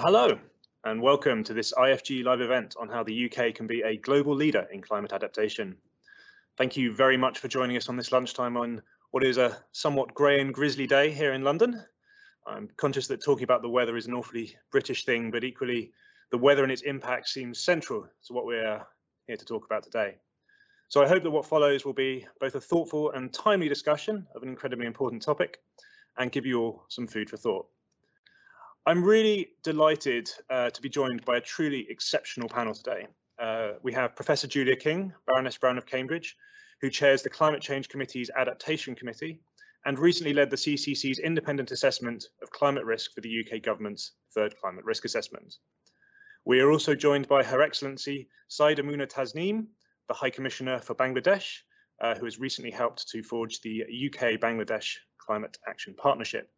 Hello, and welcome to this IFG live event on how the UK can be a global leader in climate adaptation. Thank you very much for joining us on this lunchtime on what is a somewhat grey and grisly day here in London. I'm conscious that talking about the weather is an awfully British thing, but equally the weather and its impact seems central to what we're here to talk about today. So I hope that what follows will be both a thoughtful and timely discussion of an incredibly important topic and give you all some food for thought. I'm really delighted uh, to be joined by a truly exceptional panel today. Uh, we have Professor Julia King, Baroness Brown of Cambridge, who chairs the Climate Change Committee's Adaptation Committee and recently led the CCC's independent assessment of climate risk for the UK government's third climate risk assessment. We are also joined by Her Excellency Saida Muna Tasneem, the High Commissioner for Bangladesh, uh, who has recently helped to forge the UK-Bangladesh Climate Action Partnership.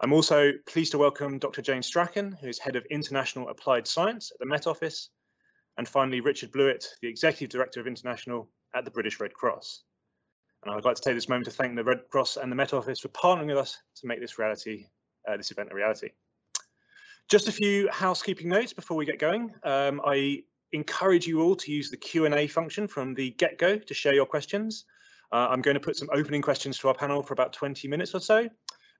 I'm also pleased to welcome Dr. Jane Strachan, who is Head of International Applied Science at the Met Office, and finally Richard Blewett, the Executive Director of International at the British Red Cross. And I would like to take this moment to thank the Red Cross and the Met Office for partnering with us to make this reality, uh, this event a reality. Just a few housekeeping notes before we get going. Um, I encourage you all to use the Q&A function from the get-go to share your questions. Uh, I'm going to put some opening questions to our panel for about 20 minutes or so,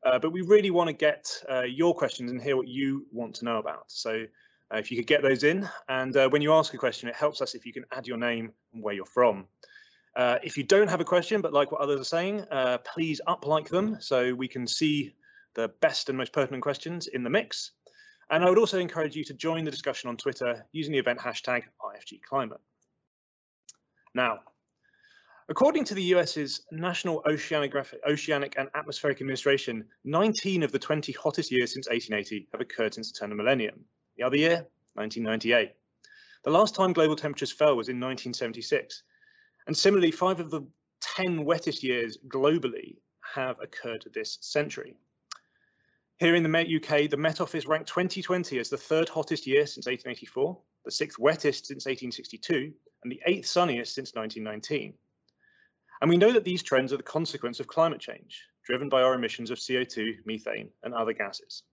uh, but we really want to get uh, your questions and hear what you want to know about. So uh, if you could get those in, and uh, when you ask a question, it helps us if you can add your name and where you're from. Uh, if you don't have a question, but like what others are saying, uh, please up like them so we can see the best and most pertinent questions in the mix. And I would also encourage you to join the discussion on Twitter using the event hashtag IFGClimate. Now, According to the US's National Oceanic and Atmospheric Administration, 19 of the 20 hottest years since 1880 have occurred since the turn of the millennium. The other year, 1998. The last time global temperatures fell was in 1976. And similarly, five of the 10 wettest years globally have occurred this century. Here in the UK, the Met Office ranked 2020 as the third hottest year since 1884, the sixth wettest since 1862, and the eighth sunniest since 1919. And we know that these trends are the consequence of climate change, driven by our emissions of CO2, methane, and other gases.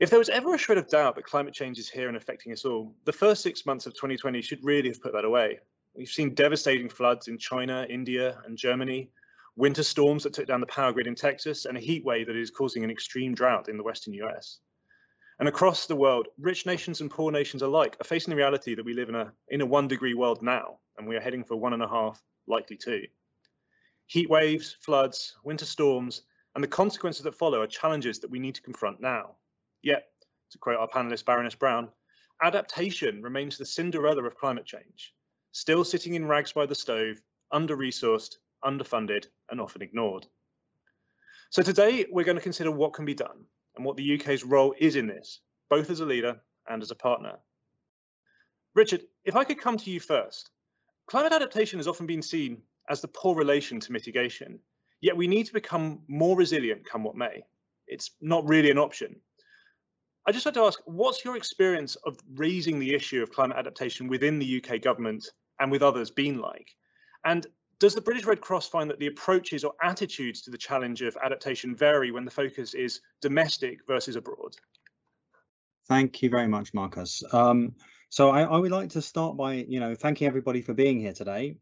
If there was ever a shred of doubt that climate change is here and affecting us all, the first six months of 2020 should really have put that away. We've seen devastating floods in China, India, and Germany, winter storms that took down the power grid in Texas, and a heat wave that is causing an extreme drought in the western US. And across the world, rich nations and poor nations alike are facing the reality that we live in a, in a one degree world now, and we are heading for one and a half likely to. Heat waves, floods, winter storms, and the consequences that follow are challenges that we need to confront now. Yet, to quote our panelist Baroness Brown, adaptation remains the Cinderella of climate change, still sitting in rags by the stove, under-resourced, underfunded, and often ignored. So today we're going to consider what can be done and what the UK's role is in this, both as a leader and as a partner. Richard, if I could come to you first, Climate adaptation has often been seen as the poor relation to mitigation, yet we need to become more resilient come what may. It's not really an option. I just had to ask, what's your experience of raising the issue of climate adaptation within the UK government and with others been like? And does the British Red Cross find that the approaches or attitudes to the challenge of adaptation vary when the focus is domestic versus abroad? Thank you very much, Marcus. Um, so I, I, would like to start by, you know, thanking everybody for being here today.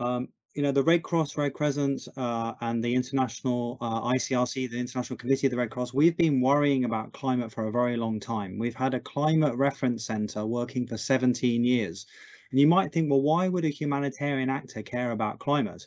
Um, you know, the Red Cross, Red Crescent, uh, and the international uh, ICRC, the International Committee of the Red Cross, we've been worrying about climate for a very long time. We've had a climate reference centre working for 17 years. And you might think, well, why would a humanitarian actor care about climate?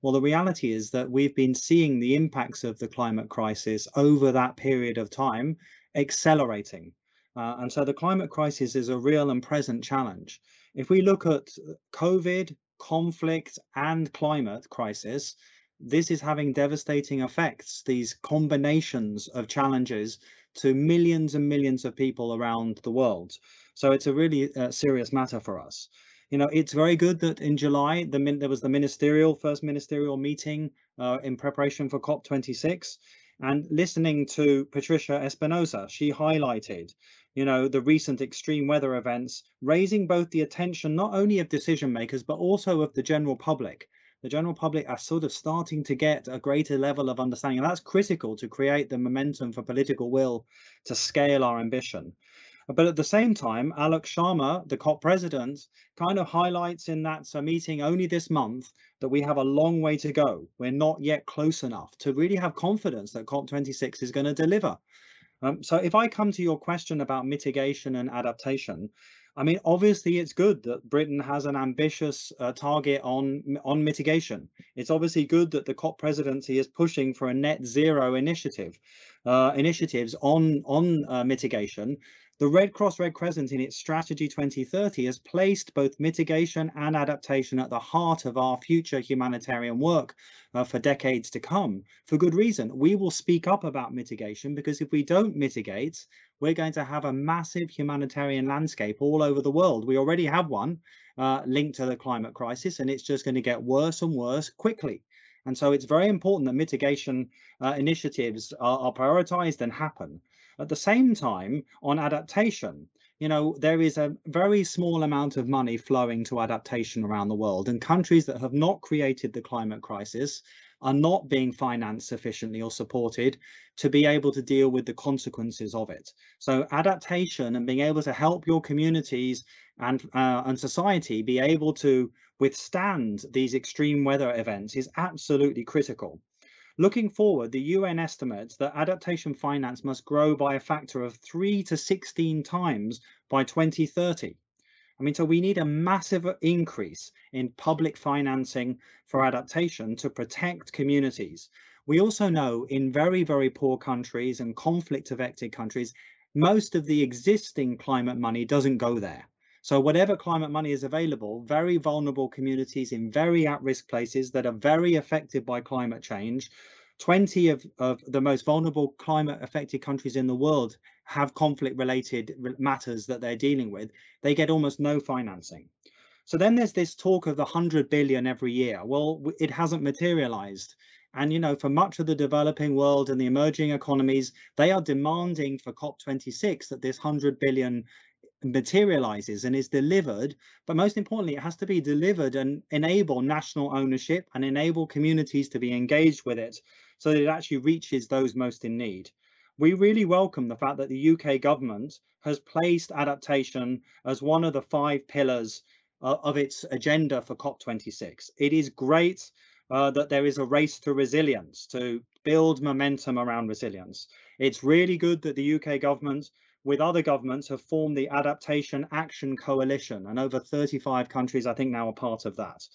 Well, the reality is that we've been seeing the impacts of the climate crisis over that period of time accelerating. Uh, and so the climate crisis is a real and present challenge. If we look at COVID, conflict and climate crisis, this is having devastating effects, these combinations of challenges to millions and millions of people around the world. So it's a really uh, serious matter for us. You know, it's very good that in July the there was the ministerial first ministerial meeting uh, in preparation for COP26 and listening to Patricia Espinosa, she highlighted you know, the recent extreme weather events, raising both the attention not only of decision makers, but also of the general public. the general public are sort of starting to get a greater level of understanding. And that's critical to create the momentum for political will to scale our ambition. But at the same time, Alok Sharma, the COP president, kind of highlights in that meeting only this month that we have a long way to go. We're not yet close enough to really have confidence that COP26 is going to deliver. Um, so if I come to your question about mitigation and adaptation, I mean, obviously, it's good that Britain has an ambitious uh, target on on mitigation. It's obviously good that the COP presidency is pushing for a net zero initiative, uh, initiatives on on uh, mitigation, the Red Cross Red Crescent in its Strategy 2030 has placed both mitigation and adaptation at the heart of our future humanitarian work uh, for decades to come. For good reason, we will speak up about mitigation because if we don't mitigate, we're going to have a massive humanitarian landscape all over the world. We already have one uh, linked to the climate crisis and it's just going to get worse and worse quickly. And so it's very important that mitigation uh, initiatives are, are prioritized and happen. At the same time, on adaptation, you know, there is a very small amount of money flowing to adaptation around the world, and countries that have not created the climate crisis are not being financed sufficiently or supported to be able to deal with the consequences of it. So adaptation and being able to help your communities and uh, and society be able to withstand these extreme weather events is absolutely critical. Looking forward, the UN estimates that adaptation finance must grow by a factor of 3 to 16 times by 2030. I mean, so we need a massive increase in public financing for adaptation to protect communities. We also know in very, very poor countries and conflict affected countries, most of the existing climate money doesn't go there. So whatever climate money is available, very vulnerable communities in very at-risk places that are very affected by climate change, 20 of, of the most vulnerable climate affected countries in the world have conflict related matters that they're dealing with. They get almost no financing. So then there's this talk of the 100 billion every year. Well, it hasn't materialized. And, you know, for much of the developing world and the emerging economies, they are demanding for COP26 that this 100 billion materializes and is delivered but most importantly it has to be delivered and enable national ownership and enable communities to be engaged with it so that it actually reaches those most in need we really welcome the fact that the uk government has placed adaptation as one of the five pillars uh, of its agenda for cop26 it is great uh, that there is a race to resilience to build momentum around resilience it's really good that the uk government with other governments have formed the Adaptation Action Coalition, and over 35 countries, I think, now are part of that.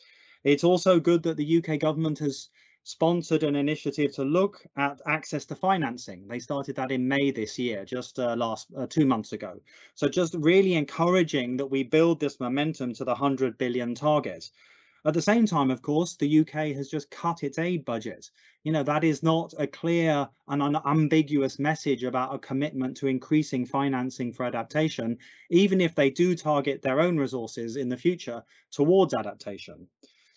It's also good that the UK government has sponsored an initiative to look at access to financing. They started that in May this year, just uh, last uh, two months ago. So just really encouraging that we build this momentum to the 100 billion target. At the same time, of course, the UK has just cut its aid budget. You know, that is not a clear and unambiguous message about a commitment to increasing financing for adaptation, even if they do target their own resources in the future towards adaptation.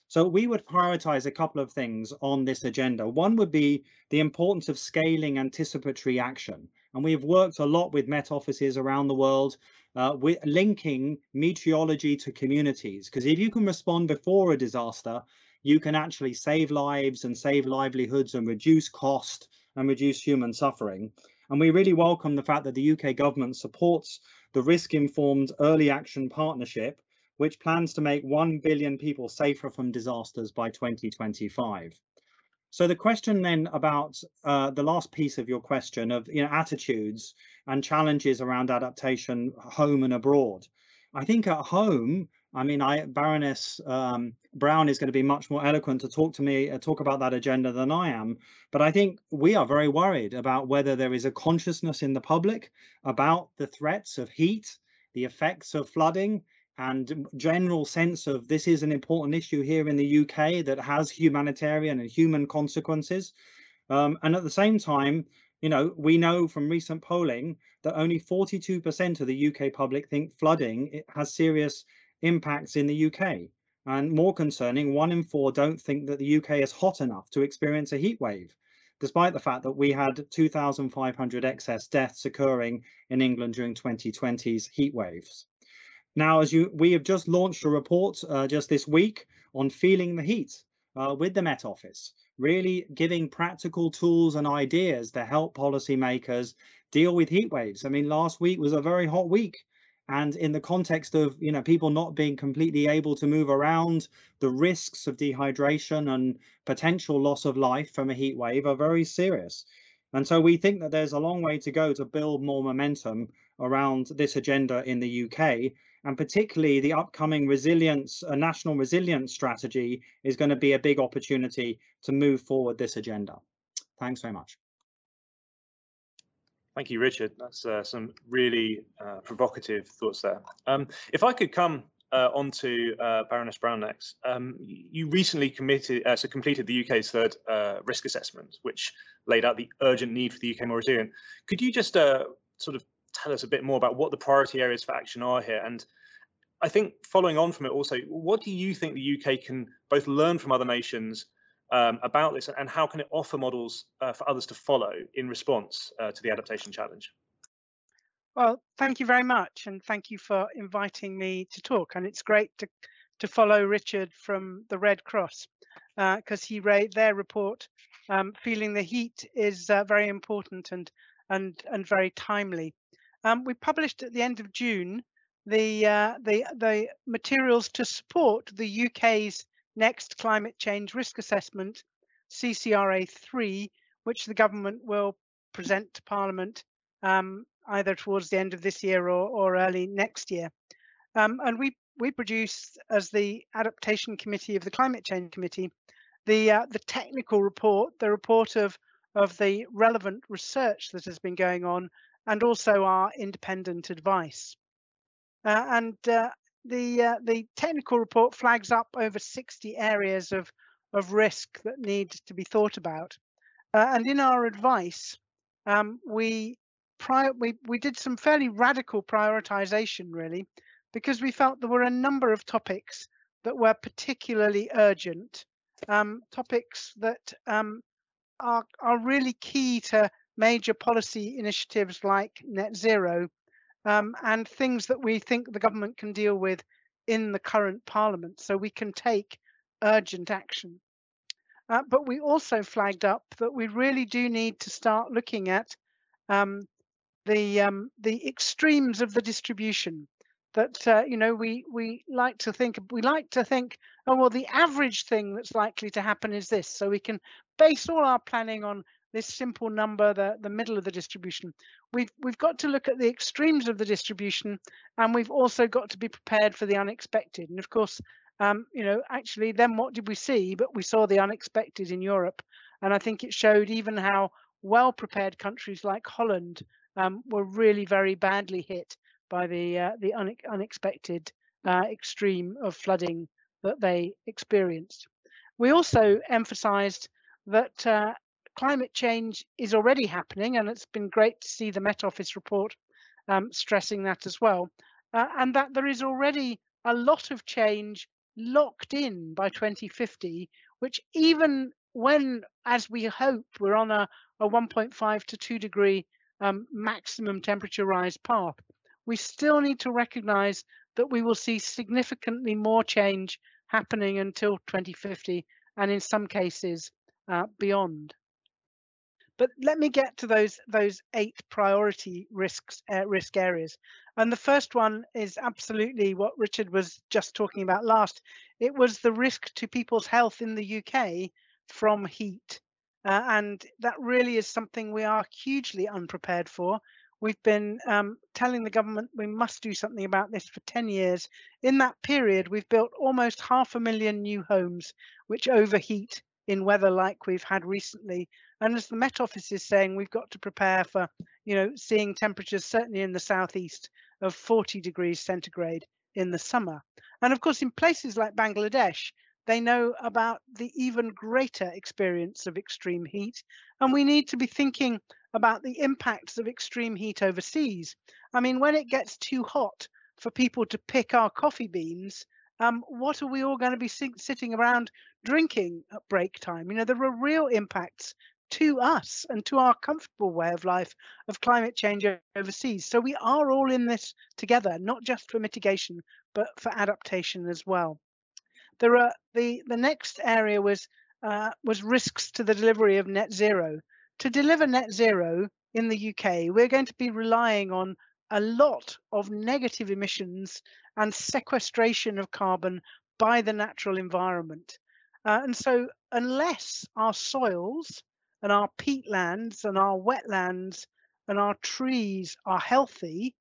So we would prioritize a couple of things on this agenda. One would be the importance of scaling anticipatory action. And we've worked a lot with Met offices around the world uh, we're linking meteorology to communities because if you can respond before a disaster, you can actually save lives and save livelihoods and reduce cost and reduce human suffering. And we really welcome the fact that the UK government supports the risk informed early action partnership, which plans to make 1 billion people safer from disasters by 2025. So the question then about uh, the last piece of your question of you know attitudes and challenges around adaptation home and abroad. I think at home, I mean, I Baroness um, Brown is going to be much more eloquent to talk to me, uh, talk about that agenda than I am. But I think we are very worried about whether there is a consciousness in the public about the threats of heat, the effects of flooding, and general sense of this is an important issue here in the UK that has humanitarian and human consequences. Um, and at the same time, you know, we know from recent polling that only 42% of the UK public think flooding has serious impacts in the UK. And more concerning, one in four don't think that the UK is hot enough to experience a heat wave, despite the fact that we had 2,500 excess deaths occurring in England during 2020's heat waves. Now, as you, we have just launched a report uh, just this week on feeling the heat. uh, with the Met Office, really giving practical tools and ideas to help policymakers deal with heat waves. I mean, last week was a very hot week. And in the context of you know people not being completely able to move around, the risks of dehydration and potential loss of life from a heat wave are very serious. And so we think that there's a long way to go to build more momentum around this agenda in the UK. And particularly the upcoming resilience, a national resilience strategy is going to be a big opportunity to move forward this agenda. Thanks very much. Thank you, Richard. That's uh, some really uh, provocative thoughts there. Um, if I could come uh, on to uh, Baroness Brown next. Um, you recently uh, so completed the UK's third uh, risk assessment, which laid out the urgent need for the UK more resilient. Could you just sort of tell us a bit more about what the priority areas for action are here? And I think following on from it also, what do you think the UK can both learn from other nations um, about this and how can it offer models uh, for others to follow in response uh, to the adaptation challenge? Well, thank you very much, and thank you for inviting me to talk. And it's great to to follow Richard from the Red Cross because uh, he read their report, um, feeling the heat is uh, very important and and and very timely. Um, we published at the end of June the uh, the the materials to support the UK's next climate change risk assessment, CCRA three, which the government will present to Parliament um, either towards the end of this year or, or early next year. Um, and we we produce as the adaptation committee of the climate change committee the uh, the technical report, the report of of the relevant research that has been going on, and also our independent advice. Uh, and uh, the uh, the technical report flags up over 60 areas of of risk that need to be thought about. Uh, and in our advice, um, we we, we did some fairly radical prioritization really because we felt there were a number of topics that were particularly urgent um, topics that um, are, are really key to major policy initiatives like net zero um, and things that we think the government can deal with in the current parliament so we can take urgent action. Uh, but we also flagged up that we really do need to start looking at um, the um, the extremes of the distribution that uh, you know we we like to think we like to think oh well the average thing that's likely to happen is this so we can base all our planning on this simple number the the middle of the distribution. We've we've got to look at the extremes of the distribution and we've also got to be prepared for the unexpected. And of course um, you know actually then what did we see? But we saw the unexpected in Europe. And I think it showed even how well prepared countries like Holland um, were really very badly hit by the uh, the une unexpected uh, extreme of flooding that they experienced. We also emphasised that uh, climate change is already happening, and it's been great to see the Met Office report um, stressing that as well, uh, and that there is already a lot of change locked in by 2050, which even when, as we hope, we're on a, a 1.5 to 2 degree um, maximum temperature rise path, we still need to recognize that we will see significantly more change happening until 2050 and in some cases uh, beyond. But let me get to those those eight priority risks uh, risk areas. And the first one is absolutely what Richard was just talking about last. It was the risk to people's health in the UK from heat. Uh, and that really is something we are hugely unprepared for. We've been um, telling the government we must do something about this for 10 years. In that period, we've built almost half a million new homes which overheat in weather like we've had recently. And as the Met Office is saying, we've got to prepare for, you know, seeing temperatures certainly in the southeast of 40 degrees centigrade in the summer. And of course, in places like Bangladesh, they know about the even greater experience of extreme heat. And we need to be thinking about the impacts of extreme heat overseas. I mean, when it gets too hot for people to pick our coffee beans, um, what are we all going to be sitting around drinking at break time? You know, there are real impacts to us and to our comfortable way of life of climate change overseas. So we are all in this together, not just for mitigation, but for adaptation as well. there are the the next area was uh, was risks to the delivery of net zero. To deliver net zero in the UK, we're going to be relying on a lot of negative emissions and sequestration of carbon by the natural environment. Uh, and so unless our soils and our peatlands and our wetlands and our trees are healthy,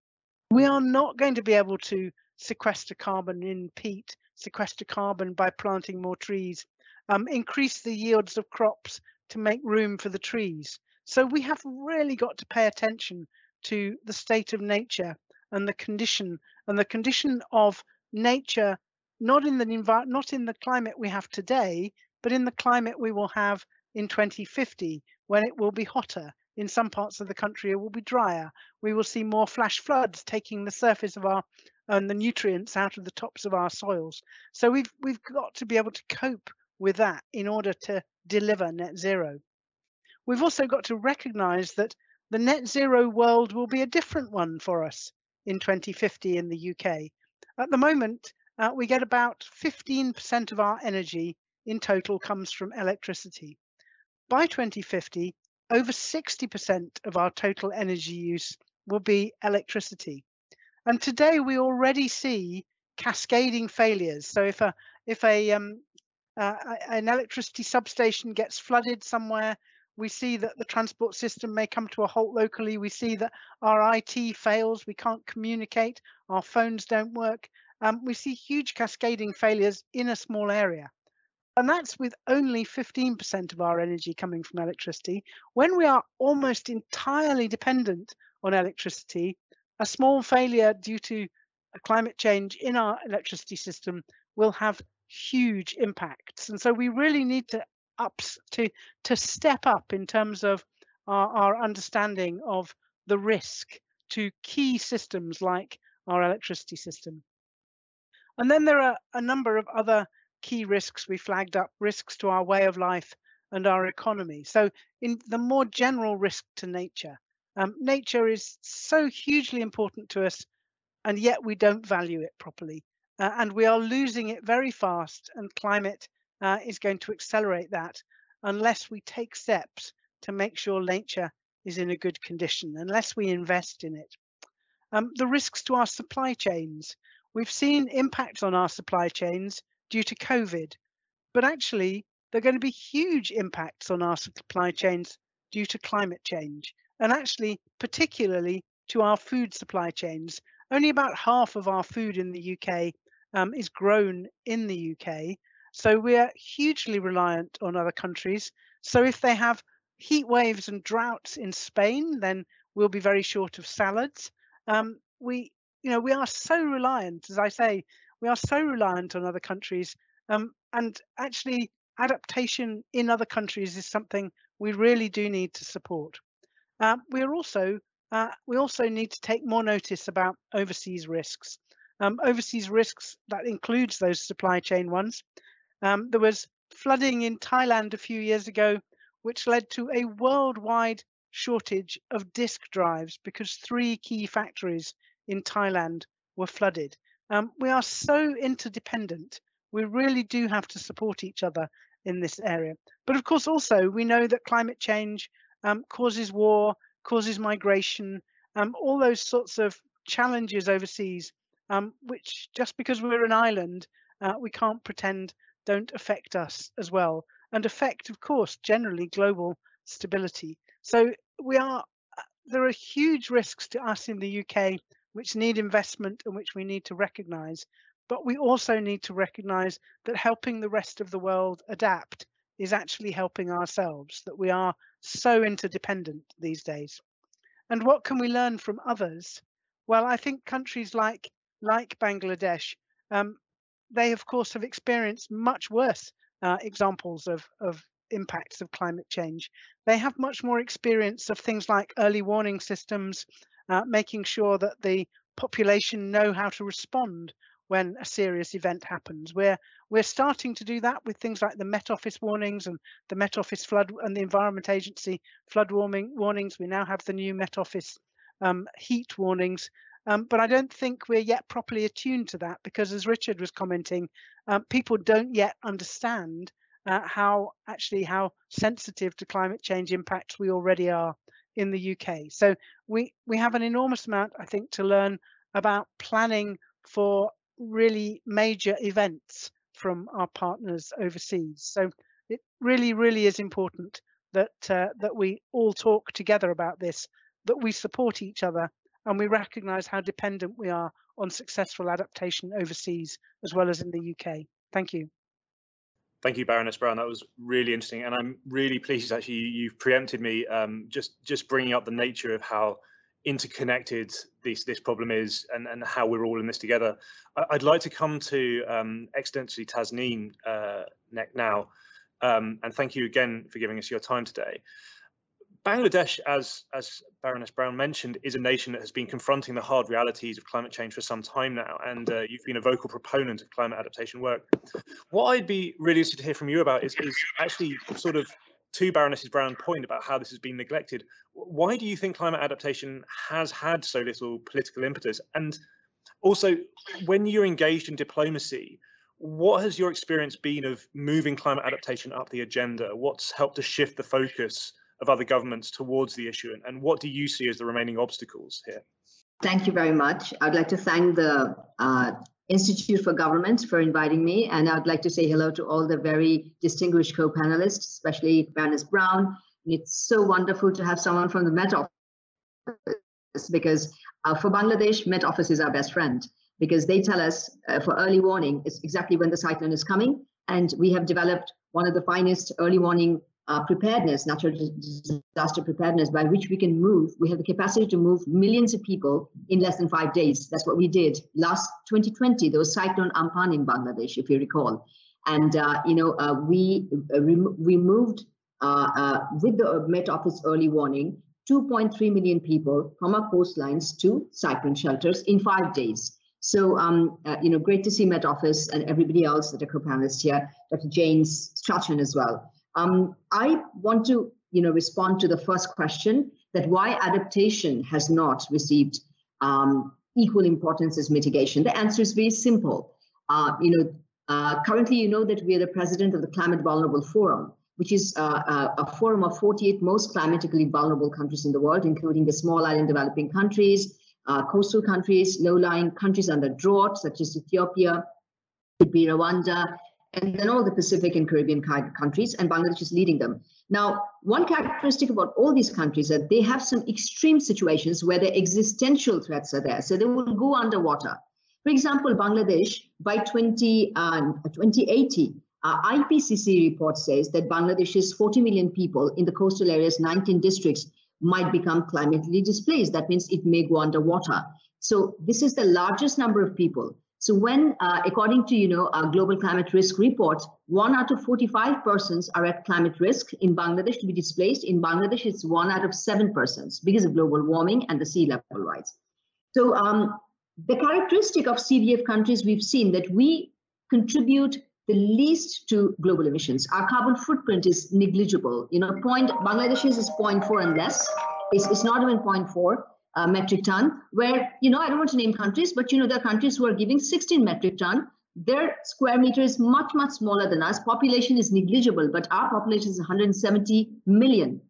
we are not going to be able to sequester carbon in peat, sequester carbon by planting more trees, um, increase the yields of crops to make room for the trees. So we have really got to pay attention to the state of nature and the condition and the condition of nature, not in the not in the climate we have today, but in the climate we will have in 2050 when it will be hotter. In some parts of the country, it will be drier. We will see more flash floods taking the surface of our and the nutrients out of the tops of our soils. So we've we've got to be able to cope with that in order to deliver net zero. We've also got to recognize that the net zero world will be a different one for us in 2050 in the UK. At the moment, uh, we get about 15% of our energy in total comes from electricity. By 2050, over 60% of our total energy use will be electricity. And today we already see cascading failures. So if a if a um, uh, an electricity substation gets flooded somewhere, we see that the transport system may come to a halt locally. We see that our IT fails, we can't communicate, our phones don't work. Um, we see huge cascading failures in a small area. And that's with only 15% of our energy coming from electricity. When we are almost entirely dependent on electricity, a small failure due to climate change in our electricity system will have huge impacts. And so we really need to ups to to step up in terms of our, our understanding of the risk to key systems like our electricity system. And then there are a number of other key risks we flagged up, risks to our way of life and our economy. So in the more general risk to nature, um, nature is so hugely important to us and yet we don't value it properly. Uh, and we are losing it very fast and climate uh, is going to accelerate that unless we take steps to make sure nature is in a good condition, unless we invest in it. Um, the risks to our supply chains. We've seen impacts on our supply chains due to COVID, but actually there are going to be huge impacts on our supply chains due to climate change, and actually particularly to our food supply chains. Only about half of our food in the UK um, is grown in the UK, so we're hugely reliant on other countries. So if they have heat waves and droughts in Spain, then we'll be very short of salads. Um, we, you know, we are so reliant, as I say, we are so reliant on other countries. Um, and actually, adaptation in other countries is something we really do need to support. Uh, we are also uh, we also need to take more notice about overseas risks. Um, overseas risks that includes those supply chain ones. Um, there was flooding in Thailand a few years ago, which led to a worldwide shortage of disk drives because three key factories in Thailand were flooded. Um, we are so interdependent. We really do have to support each other in this area. But of course, also, we know that climate change um, causes war, causes migration, um, all those sorts of challenges overseas, um, which just because we're an island, uh, we can't pretend don't affect us as well and affect, of course, generally global stability. So we are uh, there are huge risks to us in the UK which need investment and which we need to recognize. But we also need to recognize that helping the rest of the world adapt is actually helping ourselves, that we are so interdependent these days. And what can we learn from others? Well, I think countries like like Bangladesh um, they of course have experienced much worse uh, examples of, of impacts of climate change. They have much more experience of things like early warning systems, uh, making sure that the population know how to respond when a serious event happens. We're we're starting to do that with things like the Met Office warnings and the Met Office flood and the Environment Agency flood warming warnings. We now have the new Met Office um, heat warnings, Um, but I don't think we're yet properly attuned to that because, as Richard was commenting, um, people don't yet understand uh, how actually how sensitive to climate change impacts we already are in the UK. So we we have an enormous amount, I think, to learn about planning for really major events from our partners overseas. So it really, really is important that uh, that we all talk together about this, that we support each other, and we recognise how dependent we are on successful adaptation overseas as well as in the UK. Thank you. Thank you, Baroness Brown. That was really interesting, and I'm really pleased actually you've preempted me. Um, just just bringing up the nature of how interconnected this this problem is and and how we're all in this together. I, would like to come to um, Excellency Tasneem uh, now, um, and thank you again for giving us your time today. Bangladesh, as, as Baroness Brown mentioned, is a nation that has been confronting the hard realities of climate change for some time now, and uh, you've been a vocal proponent of climate adaptation work. What I'd be really interested to hear from you about is, is actually sort of to Baroness Brown's point about how this has been neglected. Why do you think climate adaptation has had so little political impetus? And also, when you're engaged in diplomacy, what has your experience been of moving climate adaptation up the agenda? What's helped to shift the focus of other governments towards the issue? And, what do you see as the remaining obstacles here? Thank you very much. I'd like to thank the uh, Institute for Government for inviting me, and I'd like to say hello to all the very distinguished co-panelists, especially Baroness Brown. And It's so wonderful to have someone from the Met Office because uh, for Bangladesh, Met Office is our best friend because they tell us uh, for early warning it's exactly when the cyclone is coming, and we have developed one of the finest early warning uh, preparedness, natural disaster preparedness, by which we can move. We have the capacity to move millions of people in less than five days. That's what we did last 2020. There was Cyclone Amphan in Bangladesh, if you recall, and uh, you know uh, we uh, we moved uh, uh, with the Met Office early warning 2.3 million people from our coastlines to cyclone shelters in five days. So, um, you know, great to see Met Office and everybody else that are co-panelists here, Dr. James Strachan as well. Um, I want to, you know, respond to the first question that why adaptation has not received um, equal importance as mitigation. The answer is very simple. Uh, you know, uh, currently, you know that we are the president of the Climate Vulnerable Forum, which is uh, uh a forum of 48 most climatically vulnerable countries in the world, including the small island developing countries, uh, coastal countries, low-lying countries under drought, such as Ethiopia, could be Rwanda, and then all the Pacific and Caribbean countries, and Bangladesh is leading them. Now, one characteristic about all these countries is that they have some extreme situations where the existential threats are there, so they will go underwater. For example, Bangladesh by 20, um, 2080, uh, IPCC report says that Bangladesh's 40 million people in the coastal areas, 19 districts, might become climatically displaced. That means it may go underwater. So this is the largest number of people. So when, uh, according to, you know, our global climate risk report, one out of 45 persons are at climate risk in Bangladesh to be displaced. In Bangladesh, it's one out of seven persons because of global warming and the sea level rise. So um, the characteristic of CVF countries, we've seen that we contribute the least to global emissions. Our carbon footprint is negligible. You know, point Bangladesh is 0.4 and less. It's, it's not even 0.4 uh, metric ton, where, you know, I don't want to name countries, but, you know, there are countries who are giving 16 metric ton. Their square meter is much, much smaller than us. Population is negligible, but our population is 170 million.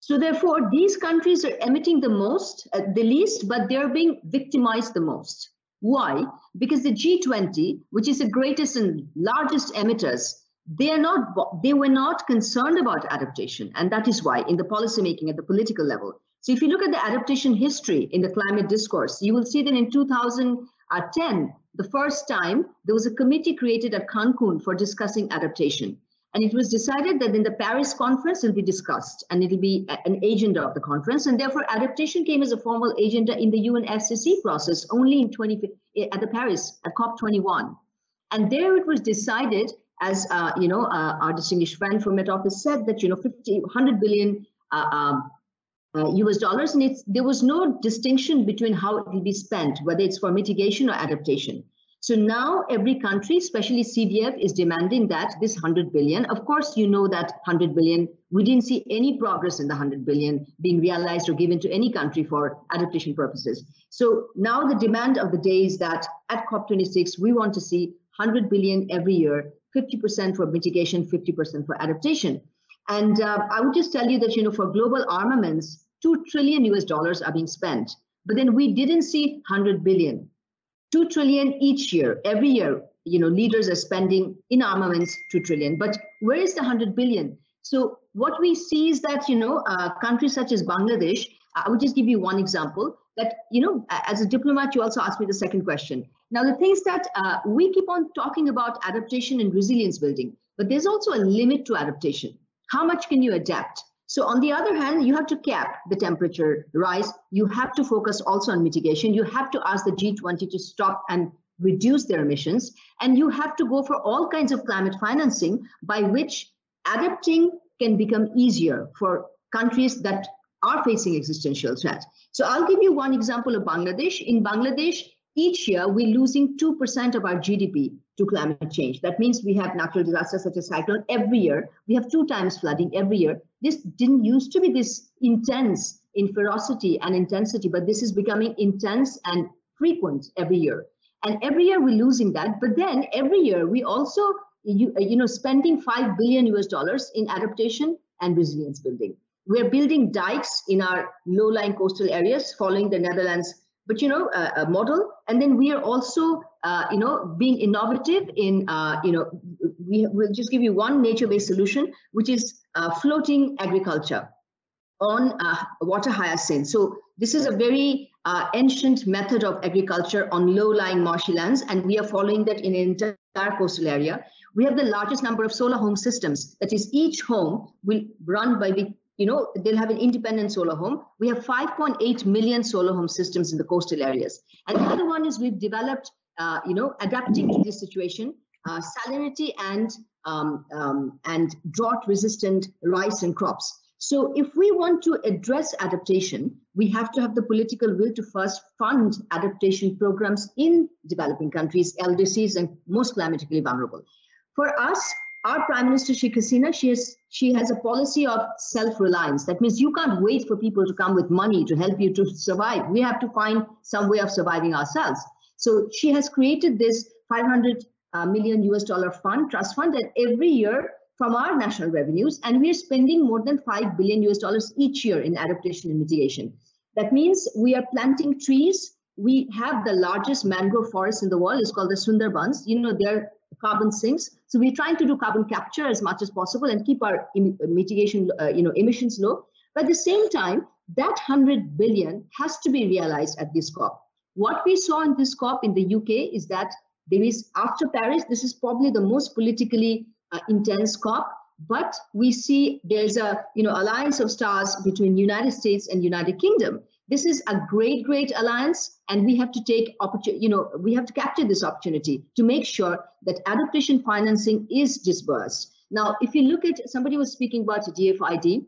So therefore, these countries are emitting the most, uh, the least, but they're being victimized the most. Why? Because the G20, which is the greatest and largest emitters, they are not, they were not concerned about adaptation. And that is why in the policymaking at the political level, so if you look at the adaptation history in the climate discourse, you will see that in 2010, the first time there was a committee created at Cancun for discussing adaptation. And it was decided that in the Paris conference it will be discussed and it'll be an agenda of the conference. And therefore adaptation came as a formal agenda in the UNFCCC process only in 20, at the Paris, at COP21. And there it was decided as, uh, you know, uh, our distinguished friend from Met Office said that, you know, 50, 100 billion uh, um, uh, US dollars, and it's, there was no distinction between how it will be spent, whether it's for mitigation or adaptation. So now every country, especially CVF, is demanding that this 100 billion, of course, you know that 100 billion, we didn't see any progress in the 100 billion being realized or given to any country for adaptation purposes. So now the demand of the day is that at COP26, we want to see 100 billion every year, 50% for mitigation, 50% for adaptation. And uh, I would just tell you that, you know, for global armaments, 2 trillion US dollars are being spent. But then we didn't see 100 billion. 2 trillion each year, every year, you know, leaders are spending in armaments 2 trillion. But where is the 100 billion? So what we see is that, you know, uh, countries such as Bangladesh, I would just give you one example that, you know, as a diplomat, you also asked me the second question. Now, the things that uh, we keep on talking about adaptation and resilience building, but there's also a limit to adaptation. How much can you adapt? So on the other hand, you have to cap the temperature rise. You have to focus also on mitigation. You have to ask the G20 to stop and reduce their emissions. And you have to go for all kinds of climate financing by which adapting can become easier for countries that are facing existential threat. So I'll give you one example of Bangladesh. In Bangladesh, each year we're losing 2% of our GDP to climate change. That means we have natural disasters such as cyclone every year. We have two times flooding every year. This didn't used to be this intense in ferocity and intensity, but this is becoming intense and frequent every year. And every year we're losing that. But then every year we also, you, you know, spending 5 billion US dollars in adaptation and resilience building. We're building dikes in our low-lying coastal areas following the Netherlands but you know a, a model. And then we are also uh, you know being innovative in uh, you know we will just give you one nature-based solution which is uh, floating agriculture on uh, water hyacinth so this is a very uh, ancient method of agriculture on low-lying marshy lands and we are following that in an entire coastal area. We have the largest number of solar home systems. That is each home will run by the you know, they'll have an independent solar home. We have 5.8 million solar home systems in the coastal areas. And the other one is we've developed, uh, you know, adapting to this situation, uh, salinity and um, um, and drought resistant rice and crops. So if we want to address adaptation, we have to have the political will to first fund adaptation programs in developing countries, LDCs, and most climatically vulnerable. For us, our Prime Minister Sheikh Hasina, she has she has a policy of self-reliance. That means you can't wait for people to come with money to help you to survive. We have to find some way of surviving ourselves. So she has created this 500 uh, US dollar fund, trust fund, that every year from our national revenues, and we are spending more than 5 billion US dollars each year in adaptation and mitigation. That means we are planting trees. We have the largest mangrove forest in the world. It's called the Sundarbans. You know, they're carbon sinks. So we're trying to do carbon capture as much as possible and keep our mitigation, uh, you know, emissions low. But at the same time, that 100 billion has to be realized at this COP. What we saw in this COP in the UK is that there is, after Paris, this is probably the most politically uh, intense COP, but we see there's a, you know, alliance of stars between United States and United Kingdom this is a great great alliance and we have to take opportunity you know we have to capture this opportunity to make sure that adaptation financing is disbursed. Now if you look at somebody was speaking about dfid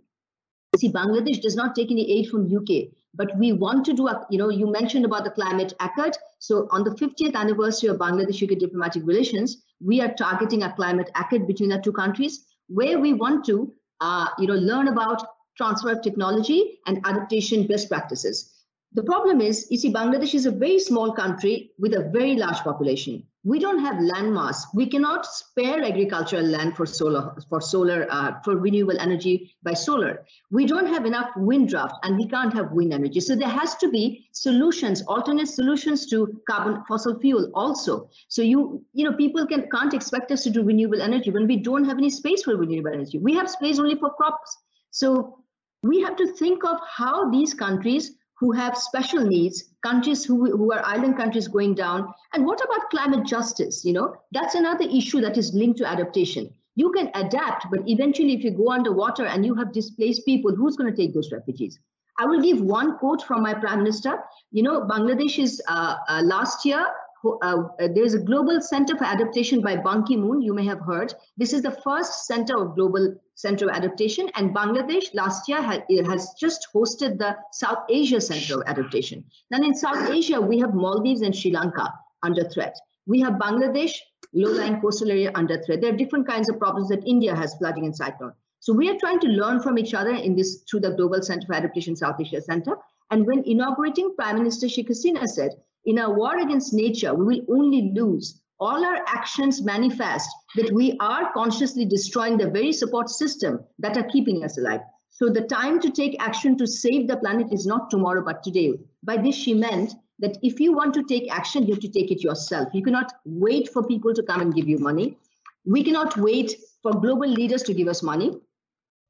see bangladesh does not take any aid from uk but we want to do a you know you mentioned about the climate accord so on the 50th anniversary of bangladesh uk diplomatic relations we are targeting a climate accord between the two countries where we want to uh, you know learn about transfer of technology and adaptation best practices. The problem is, you see, Bangladesh is a very small country with a very large population. We don't have land mass. We cannot spare agricultural land for solar, for solar, uh, for renewable energy by solar. We don't have enough wind draft, and we can't have wind energy. So there has to be solutions, alternate solutions to carbon fossil fuel also. So you, you know, people can can't expect us to do renewable energy when we don't have any space for renewable energy. We have space only for crops. So we have to think of how these countries who have special needs, countries who, who are island countries going down, and what about climate justice? You know, that's another issue that is linked to adaptation. You can adapt, but eventually, if you go underwater and you have displaced people, who's going to take those refugees? I will give one quote from my prime minister. You know, Bangladesh is uh, uh, last year uh, uh, there's a global center for adaptation by Ban Ki-moon, you may have heard. This is the first center of global center of adaptation and Bangladesh last year has, has just hosted the South Asia Center of Adaptation. Then in South Asia, we have Maldives and Sri Lanka under threat. We have Bangladesh, low-lying coastal area under threat. There are different kinds of problems that India has flooding and cyclone. So we are trying to learn from each other in this through the Global Center for Adaptation South Asia Center. And when inaugurating, Prime Minister Sheikh Hasina said, in our war against nature, we will only lose. All our actions manifest that we are consciously destroying the very support system that are keeping us alive. So the time to take action to save the planet is not tomorrow, but today. By this, she meant that if you want to take action, you have to take it yourself. You cannot wait for people to come and give you money. We cannot wait for global leaders to give us money.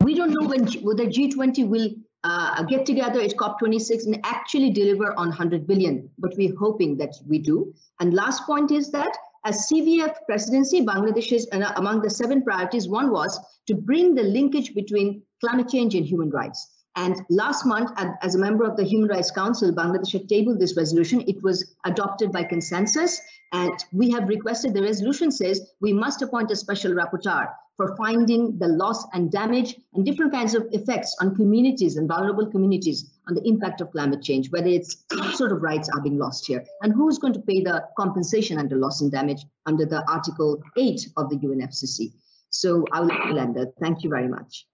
We don't know when whether G20 will uh, get together at COP26 and actually deliver on 100 billion, but we're hoping that we do. And last point is that as CVF presidency, Bangladesh is uh, among the seven priorities. One was to bring the linkage between climate change and human rights. And last month, as a member of the Human Rights Council, Bangladesh had tabled this resolution. It was adopted by consensus. And we have requested the resolution says we must appoint a special rapporteur for finding the loss and damage and different kinds of effects on communities and vulnerable communities on the impact of climate change, whether it's what sort of rights are being lost here, and who's going to pay the compensation under loss and damage under the Article 8 of the UNFCCC. So I will end there. Thank you very much.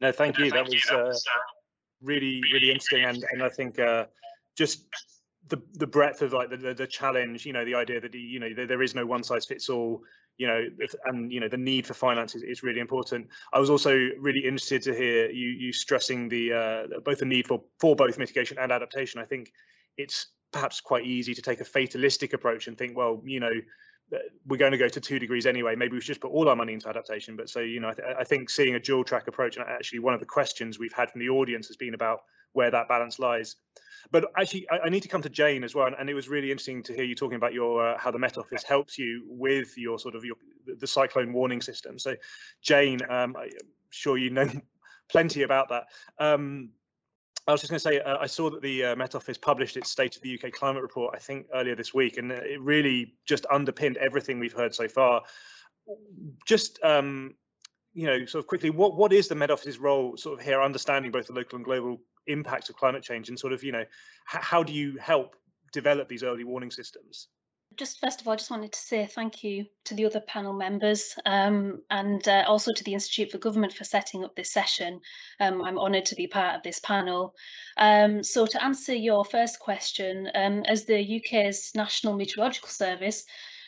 No, thank you. That was uh, really, really interesting, and and I think uh, just the the breadth of like the, the, the challenge. You know, the idea that you know there, there is no one size fits all. You know, if, and you know the need for finance is, is really important. I was also really interested to hear you you stressing the uh, both the need for for both mitigation and adaptation. I think it's perhaps quite easy to take a fatalistic approach and think, well, you know, we're going to go to two degrees anyway. Maybe we should just put all our money into adaptation. But so, you know, I, th I, think seeing a dual track approach, and actually one of the questions we've had from the audience has been about where that balance lies. But actually, I, I need to come to Jane as well, and, and, it was really interesting to hear you talking about your uh, how the Met Office helps you with your sort of your the cyclone warning system. So, Jane, um, I'm sure you know plenty about that. Um, I was just going to say, uh, I saw that the uh, Met Office published its State of the UK Climate Report, I think, earlier this week, and it really just underpinned everything we've heard so far. Just, um, you know, sort of quickly, what what is the Met Office's role, sort of here, understanding both the local and global impacts of climate change, and sort of, you know, how do you help develop these early warning systems? Just first of all, I just wanted to say thank you to the other panel members um, and uh, also to the Institute for Government for setting up this session. Um, I'm honoured to be part of this panel. Um, so to answer your first question, um, as the UK's National Meteorological Service,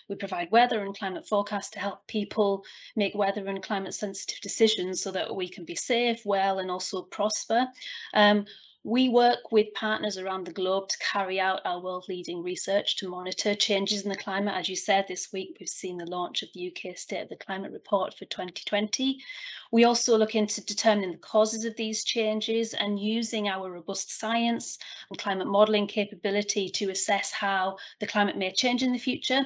we provide weather and climate forecasts to help people make weather and climate sensitive decisions so that we can be safe, well and also prosper. Um, we work with partners around the globe to carry out our world leading research to monitor changes in the climate. As you said, this week we've seen the launch of the UK State of the Climate Report for 2020. We also look into determining the causes of these changes and using our robust science and climate modelling capability to assess how the climate may change in the future.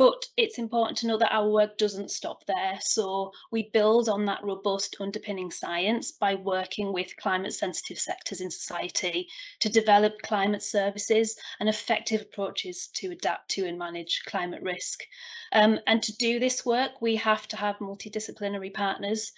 But it's important to know that our work doesn't stop there. So we build on that robust underpinning science by working with climate sensitive sectors in society to develop climate services and effective approaches to adapt to and manage climate risk. Um, and to do this work, we have to have multidisciplinary partners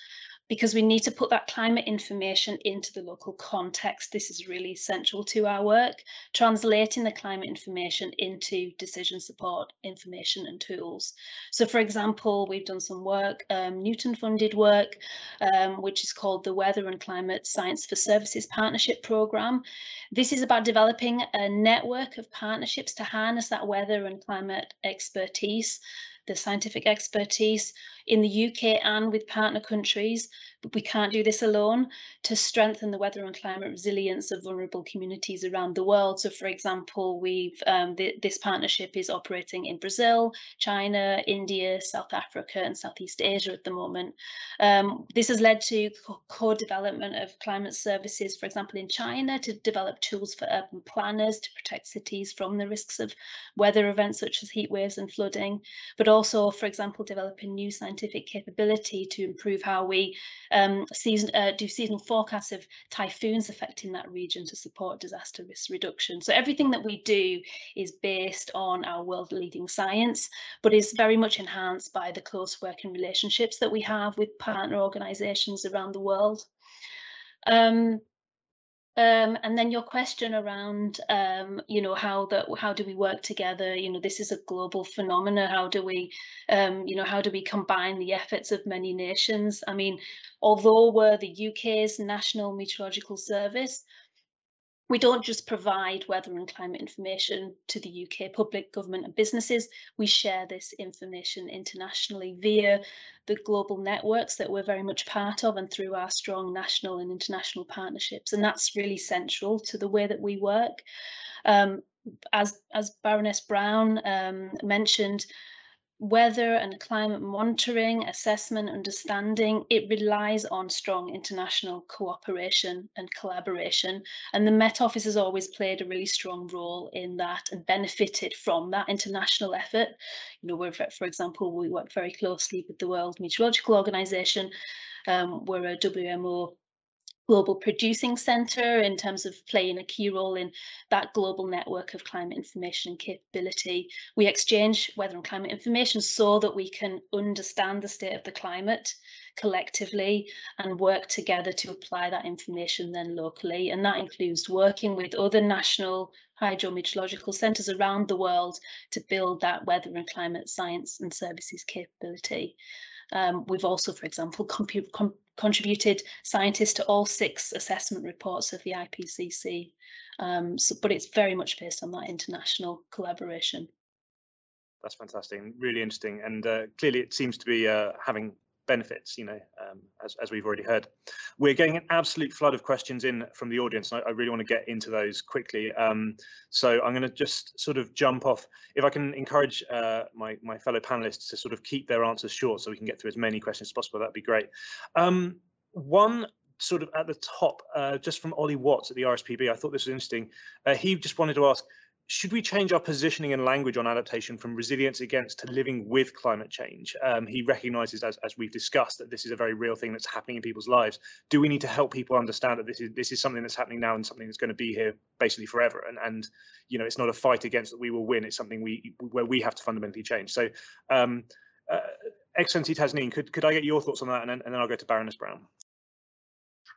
because we need to put that climate information into the local context. This is really essential to our work, translating the climate information into decision support information and tools. So for example, we've done some work, um, Newton funded work, um, which is called the Weather and Climate Science for Services Partnership Programme. This is about developing a network of partnerships to harness that weather and climate expertise the scientific expertise in the UK and with partner countries, but we can't do this alone to strengthen the weather and climate resilience of vulnerable communities around the world. So, for example, we've um, this partnership is operating in Brazil, China, India, South Africa, and Southeast Asia at the moment. Um, this has led to co-development of climate services, for example, in China, to develop tools for urban planners to protect cities from the risks of weather events such as heat waves and flooding, but also, for example, developing new scientific capability to improve how we um, season, uh, do seasonal forecasts of typhoons affecting that region to support disaster risk reduction. So everything that we do is based on our world leading science, but is very much enhanced by the close working relationships that we have with partner organisations around the world. Um, Um, and then your question around, um, you know, how that how do we work together? You know, this is a global phenomenon. How do we, um, you know, how do we combine the efforts of many nations? I mean, although we're the UK's national meteorological service, we don't just provide weather and climate information to the UK public, government and businesses, we share this information internationally via the global networks that we're very much part of and through our strong national and international partnerships. And that's really central to the way that we work. Um, as, as Baroness Brown um, mentioned, weather and climate monitoring, assessment, understanding, it relies on strong international cooperation and collaboration. And the Met Office has always played a really strong role in that and benefited from that international effort. You know, we're, for example, we work very closely with the World Meteorological Organization. Um, we're a WMO global producing centre in terms of playing a key role in that global network of climate information and capability. We exchange weather and climate information so that we can understand the state of the climate collectively and work together to apply that information then locally. And that includes working with other national hydrometeorological centres around the world to build that weather and climate science and services capability. Um, we've also, for example, contributed scientists to all six assessment reports of the IPCC, um, so, but it's very much based on that international collaboration. That's fantastic, really interesting, and uh, clearly it seems to be uh, having benefits, you know, um, as, as we've already heard. We're getting an absolute flood of questions in from the audience, and I, I really want to get into those quickly. Um, so I'm going to just sort of jump off. If I can encourage uh, my, my fellow panelists to sort of keep their answers short so we can get through as many questions as possible, that'd be great. Um, one sort of at the top, uh, just from Ollie Watts at the RSPB, I thought this was interesting. Uh, he just wanted to ask, should we change our positioning and language on adaptation from resilience against to living with climate change? Um, he recognises, as, as we've discussed, that this is a very real thing that's happening in people's lives. Do we need to help people understand that this is this is something that's happening now and something that's going to be here basically forever? And and you know, it's not a fight against that we will win. It's something we where we have to fundamentally change. So, um, uh, Excellency Tasneem, could could I get your thoughts on that, and then, and then I'll go to Baroness Brown.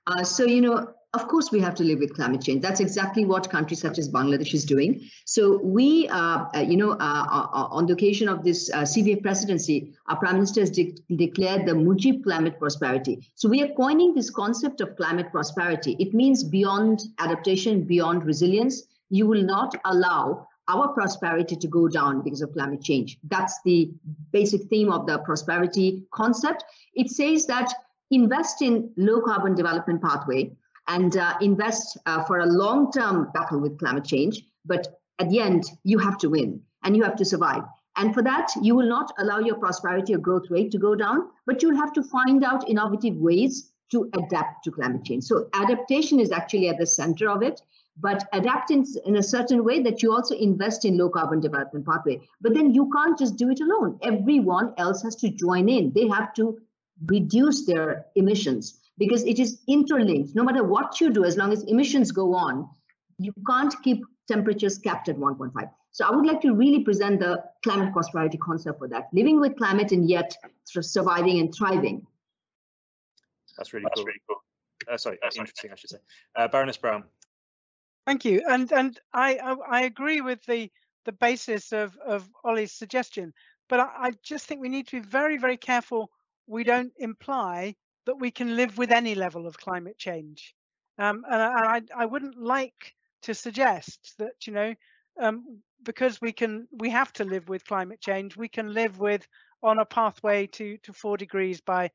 Uh, so, you know, of course, we have to live with climate change. That's exactly what countries such as Bangladesh is doing. So we, uh, uh, you know, uh, uh, uh on the occasion of this CVF presidency, our prime minister has de declared the Mujib climate prosperity. So we are coining this concept of climate prosperity. It means beyond adaptation, beyond resilience, you will not allow our prosperity to go down because of climate change. That's the basic theme of the prosperity concept. It says that invest in low carbon development pathway and uh, invest uh, for a long-term battle with climate change. But at the end, you have to win and you have to survive. And for that, you will not allow your prosperity or growth rate to go down, but you'll have to find out innovative ways to adapt to climate change. So adaptation is actually at the center of it, but adapt in, in a certain way that you also invest in low carbon development pathway. But then you can't just do it alone. Everyone else has to join in. They have to reduce their emissions because it is interlinked. No matter what you do, as long as emissions go on, you can't keep temperatures capped at 1.5. So I would like to really present the climate prosperity concept for that, living with climate and yet surviving and thriving. That's really That's cool. Really cool. Uh, sorry, that's interesting, I should say. Uh, Baroness Brown. Thank you, and and I, I, I agree with the the basis of of Ollie's suggestion, but I, I just think we need to be very very careful we don't imply that we can live with any level of climate change. Um, and I, I, wouldn't like to suggest that, you know, um, because we can, we have to live with climate change, we can live with on a pathway to, to four degrees by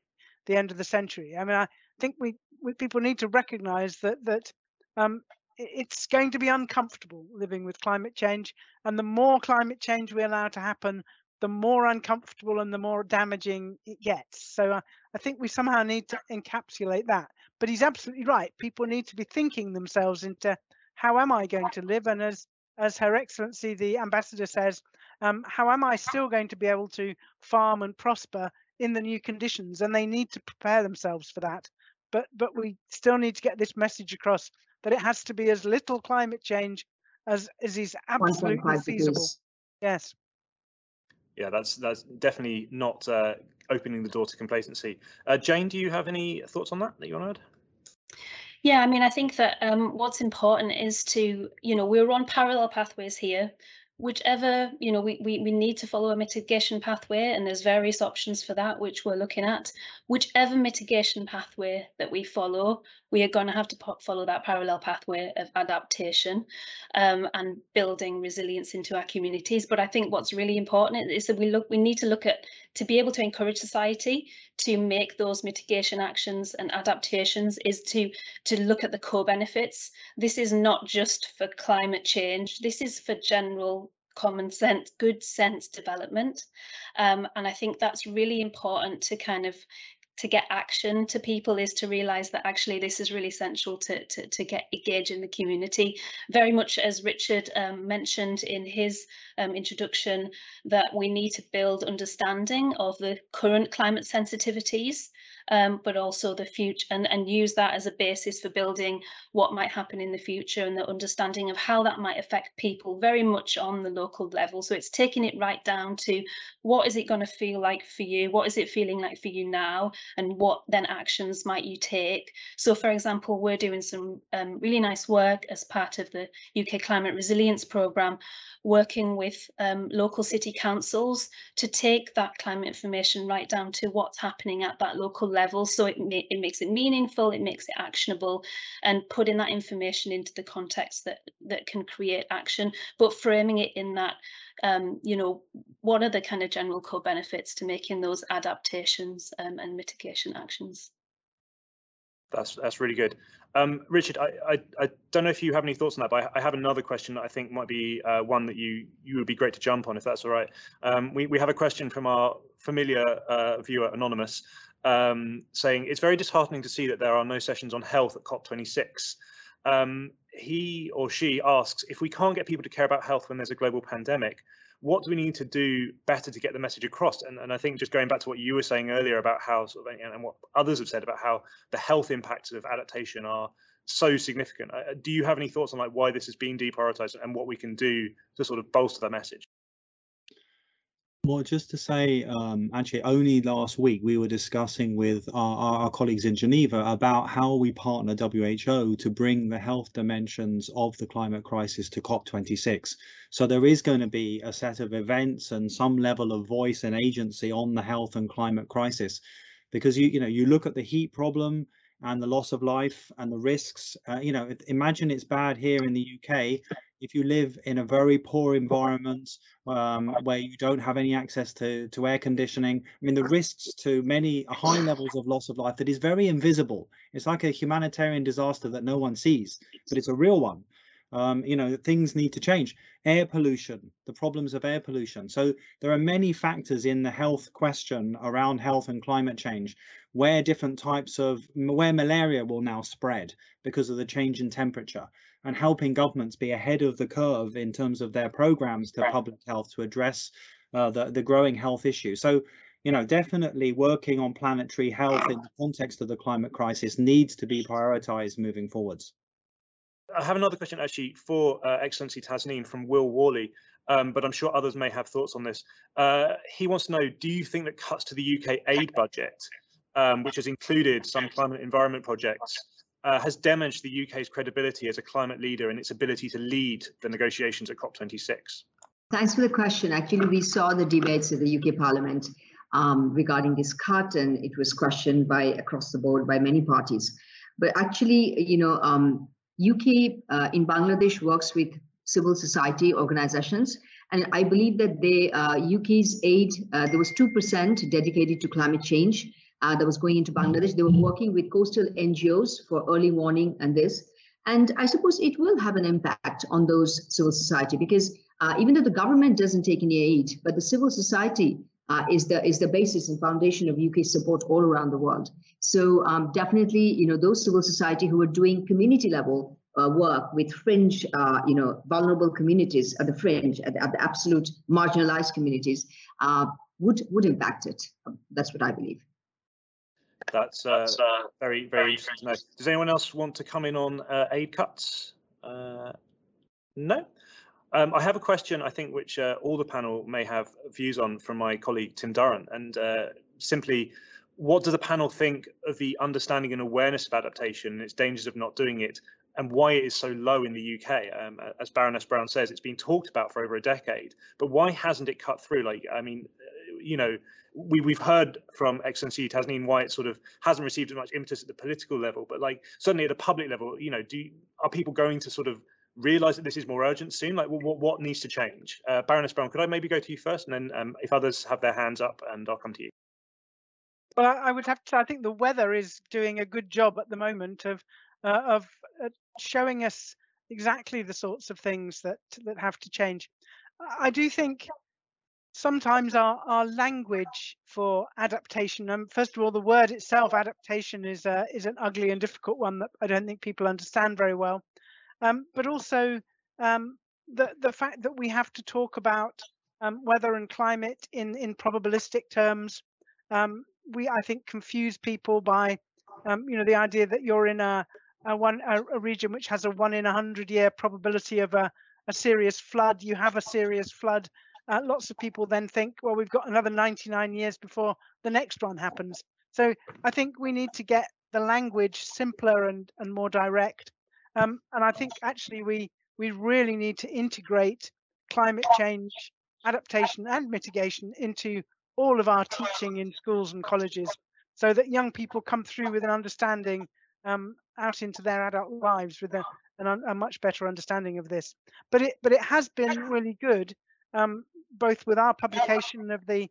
the end of the century. I mean, I think we, we people need to recognize that, that um, it's going to be uncomfortable living with climate change. And the more climate change we allow to happen, the more uncomfortable and the more damaging it gets. So uh, I think we somehow need to encapsulate that. But he's absolutely right. People need to be thinking themselves into how am I going to live? And as as Her Excellency the Ambassador says, um, how am I still going to be able to farm and prosper in the new conditions? And they need to prepare themselves for that. But but we still need to get this message across that it has to be as little climate change as, as is absolutely feasible. Yes yeah, that's that's definitely not uh, opening the door to complacency. Uh, Jane, do you have any thoughts on that that you want to add? Yeah, I mean, I think that um, what's important is to, you know, we're on parallel pathways here whichever you know we, we we need to follow a mitigation pathway and there's various options for that which we're looking at. Whichever mitigation pathway that we follow we are going to have to follow that parallel pathway of adaptation um, and building resilience into our communities. But i think what's really important is that we look we need to look at to be able to encourage society to make those mitigation actions and adaptations is to to look at the co-benefits this is not just for climate change this is for general common sense, good sense development. Um, and I think that's really important to kind of to get action to people is to realize that actually this is really essential to, to, to get engaged in the community. Very much as Richard um, mentioned in his um, introduction, that we need to build understanding of the current climate sensitivities um, but also the future and, and use that as a basis for building what might happen in the future and the understanding of how that might affect people very much on the local level. So it's taking it right down to what is it going to feel like for you? What is it feeling like for you now? And what then actions might you take? So for example, we're doing some um, really nice work as part of the UK Climate Resilience Programme, working with um, local city councils to take that climate information right down to what's happening at that local level. So it, ma it makes it meaningful, it makes it actionable, and putting that information into the context that that can create action, but framing it in that, um, you know, what are the kind of general co-benefits to making those adaptations um, and mitigation actions? That's that's really good. Um, Richard, I, I, I, don't know if you have any thoughts on that, but I, I have another question that I think might be uh, one that you you would be great to jump on if that's all right. Um, we, we have a question from our familiar uh, viewer, Anonymous, um, saying it's very disheartening to see that there are no sessions on health at COP26. Um, he or she asks, if we can't get people to care about health when there's a global pandemic, what do we need to do better to get the message across? And, and I think just going back to what you were saying earlier about how sort of, and what others have said about how the health impacts of adaptation are so significant. Uh, do you have any thoughts on like why this is being deprioritized and what we can do to sort of bolster that message? Well, just to say, um, actually, only last week we were discussing with our, our, colleagues in Geneva about how we partner WHO to bring the health dimensions of the climate crisis to COP26. So there is going to be a set of events and some level of voice and agency on the health and climate crisis, because you you know you look at the heat problem and the loss of life and the risks. Uh, you know, imagine it's bad here in the UK if you live in a very poor environment um, where you don't have any access to, to air conditioning, I mean, the risks to many high levels of loss of life that is very invisible. It's like a humanitarian disaster that no one sees, but it's a real one. Um, you know, things need to change. Air pollution, the problems of air pollution. So there are many factors in the health question around health and climate change where different types of, where malaria will now spread because of the change in temperature and helping governments be ahead of the curve in terms of their programs to public health to address uh, the, the growing health issue. So, you know, definitely working on planetary health in the context of the climate crisis needs to be prioritized moving forwards. I have another question actually for uh, Excellency Tasneem from Will Worley, um, but I'm sure others may have thoughts on this. Uh, he wants to know, do you think that cuts to the UK aid budget, um, which has included some climate environment projects, uh, has damaged the UK's credibility as a climate leader and its ability to lead the negotiations at COP26? Thanks for the question. Actually, we saw the debates at the UK Parliament um, regarding this cut, and it was questioned by across the board by many parties. But actually, you know, um, UK uh, in Bangladesh works with civil society organizations, and I believe that the uh, UK's aid uh, there was two percent dedicated to climate change, uh, that was going into Bangladesh. They were working with coastal NGOs for early warning and this. And I suppose it will have an impact on those civil society because uh, even though the government doesn't take any aid, but the civil society uh, is the is the basis and foundation of UK support all around the world. So um, definitely, you know, those civil society who are doing community level uh, work with fringe, uh, you know, vulnerable communities at the fringe, at the, at the absolute marginalized communities, uh, would would impact it. That's what I believe. That's, uh, That's uh, very, very interesting to know. Does anyone else want to come in on uh, aid cuts? Uh, no. Um, I have a question, I think, which uh, all the panel may have views on from my colleague Tim Durrant, and uh, simply, what does the panel think of the understanding and awareness of adaptation and its dangers of not doing it and why it is so low in the UK. Um, as Baroness Brown says, it's been talked about for over a decade, but why hasn't it cut through? Like, I mean, you know, we, we've heard from Excellency Tasneem why it sort of hasn't received as much impetus at the political level, but like certainly at a public level, you know, do are people going to sort of realize that this is more urgent soon? Like, what, what needs to change? Uh, Baroness Brown, could I maybe go to you first, and then um, if others have their hands up, and I'll come to you. Well, I would have to. I think the weather is doing a good job at the moment of uh, of uh, showing us exactly the sorts of things that that have to change. I do think sometimes our, our language for adaptation, um, first of all, the word itself, adaptation, is uh, is an ugly and difficult one that I don't think people understand very well. Um, but also um, the the fact that we have to talk about um, weather and climate in in probabilistic terms. Um, we I think confuse people by um, you know the idea that you're in a a one a, a, region which has a one in a hundred year probability of a, a serious flood you have a serious flood uh, lots of people then think well we've got another 99 years before the next one happens so i think we need to get the language simpler and and more direct um, and i think actually we we really need to integrate climate change adaptation and mitigation into all of our teaching in schools and colleges so that young people come through with an understanding um, out into their adult lives with a, an, a, much better understanding of this. But it but it has been really good, um, both with our publication of the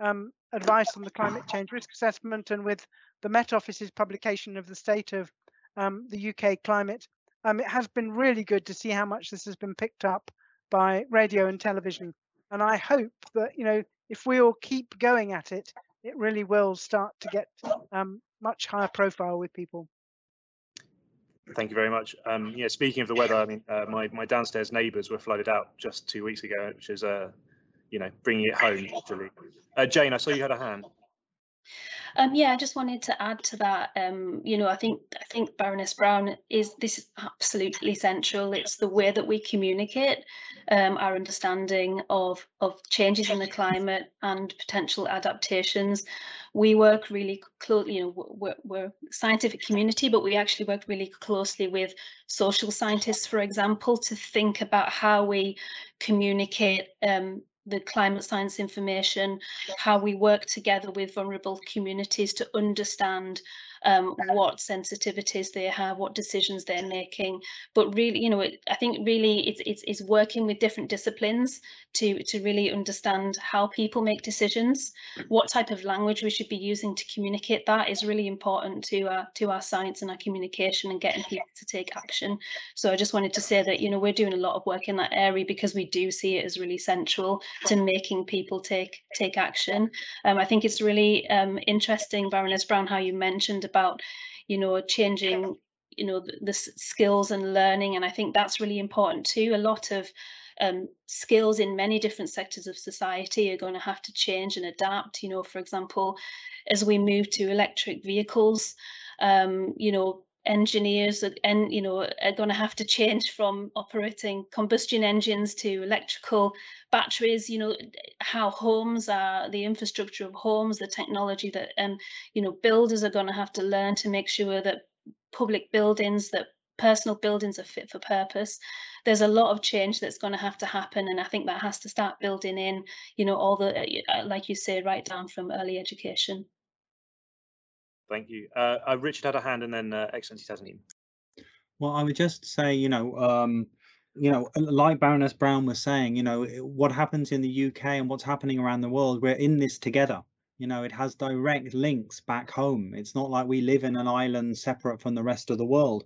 um, advice on the climate change risk assessment and with the Met Office's publication of the state of um, the UK climate. Um, it has been really good to see how much this has been picked up by radio and television. And I hope that you know if we all keep going at it, it really will start to get um, much higher profile with people. Thank you very much. Um, yeah, speaking of the weather, I mean, uh, my my downstairs neighbours were flooded out just two weeks ago, which is, uh, you know, bringing it home. Actually, uh, Jane, I saw you had a hand. Um, yeah, I just wanted to add to that. Um, you know, I think I think Baroness Brown is this is absolutely central. It's the way that we communicate um, our understanding of of changes in the climate and potential adaptations. We work really closely. You know, we're, we're scientific community, but we actually work really closely with social scientists, for example, to think about how we communicate um, the climate science information, how we work together with vulnerable communities to understand um, what sensitivities they have, what decisions they're making. But really, you know, it, I think really it's, it's, it's working with different disciplines to, to really understand how people make decisions, what type of language we should be using to communicate that is really important to our, to our science and our communication and getting people to take action. So I just wanted to say that, you know, we're doing a lot of work in that area because we do see it as really central to making people take take action. Um, I think it's really um, interesting, Baroness Brown, how you mentioned about, you know, changing, you know, the, the skills and learning. And I think that's really important too. A lot of um, skills in many different sectors of society are going to have to change and adapt. You know, for example, as we move to electric vehicles, um, you know, engineers and you know are going to have to change from operating combustion engines to electrical batteries you know how homes are the infrastructure of homes the technology that um you know builders are going to have to learn to make sure that public buildings that personal buildings are fit for purpose there's a lot of change that's going to have to happen and i think that has to start building in you know all the uh, like you say right down from early education Thank you. Uh, uh, Richard had a hand and then uh, Excellency Tasneem. Well, I would just say, you know, um, you know, like Baroness Brown was saying, you know, what happens in the UK and what's happening around the world, we're in this together. You know, it has direct links back home. It's not like we live in an island separate from the rest of the world.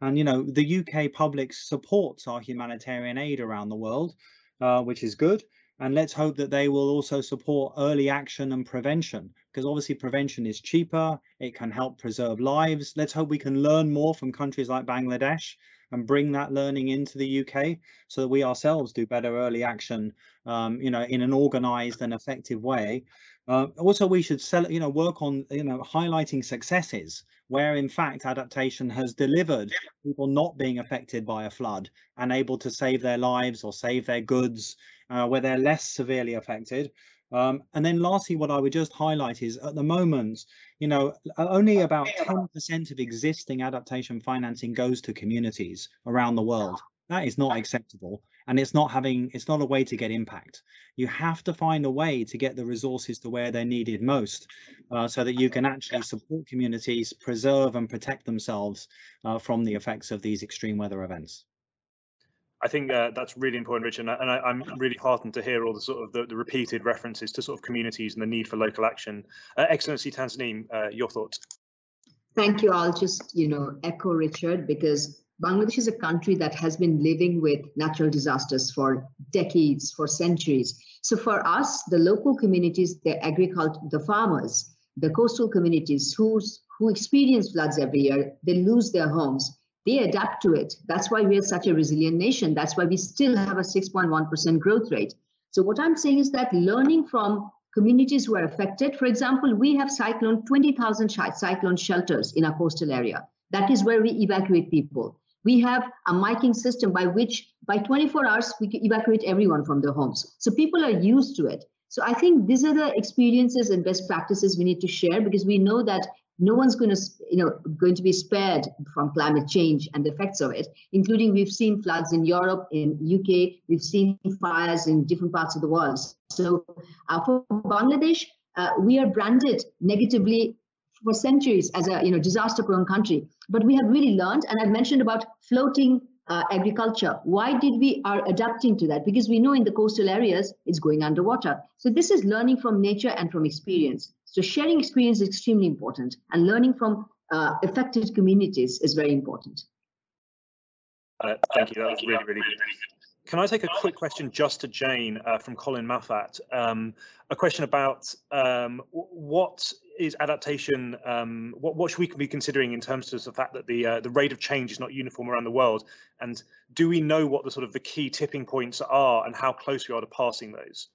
And, you know, the UK public supports our humanitarian aid around the world, uh, which is good. And let's hope that they will also support early action and prevention, because obviously prevention is cheaper, it can help preserve lives. Let's hope we can learn more from countries like Bangladesh and bring that learning into the UK so that we ourselves do better early action, um, you know, in an organized and effective way. Uh, also, we should sell, you know, work on, you know, highlighting successes where in fact adaptation has delivered people not being affected by a flood and able to save their lives or save their goods uh, where they're less severely affected. Um, and then lastly, what I would just highlight is at the moment, you know, only about 10% of existing adaptation financing goes to communities around the world. That is not acceptable. And it's not having, it's not a way to get impact. You have to find a way to get the resources to where they're needed most uh, so that you can actually support communities, preserve and protect themselves uh, from the effects of these extreme weather events. I think uh, that's really important, Richard, and I, am really heartened to hear all the sort of the, the, repeated references to sort of communities and the need for local action. Uh, Excellency Tasneem, uh, your thoughts? Thank you. I'll just, you know, echo Richard because Bangladesh is a country that has been living with natural disasters for decades, for centuries. So for us, the local communities, the agriculture, the farmers, the coastal communities who's, who experience floods every year, they lose their homes they adapt to it. That's why we are such a resilient nation. That's why we still have a 6.1% growth rate. So what I'm saying is that learning from communities who are affected, for example, we have cyclone 20,000 cyclone shelters in our coastal area. That is where we evacuate people. We have a miking system by which by 24 hours we can evacuate everyone from their homes. So people are used to it. So I think these are the experiences and best practices we need to share because we know that no one's going to you know going to be spared from climate change and the effects of it including we've seen floods in europe in uk we've seen fires in different parts of the world. So uh, for bangladesh uh, we are branded negatively for centuries as a you know disaster prone country. But we have really learned and i've mentioned about floating uh, agriculture. Why did we are adapting to that? Because we know in the coastal areas it's going underwater. So this is learning from nature and from experience. So sharing experience is extremely important, and learning from uh, affected communities is very important. Uh, thank you. That was really, really good. Can I take a quick question just to Jane uh, from Colin Maffat? Um, a question about um, what is adaptation, um, what, what should we be considering in terms of the fact that the uh, the rate of change is not uniform around the world? And do we know what the sort of the key tipping points are and how close we are to passing those?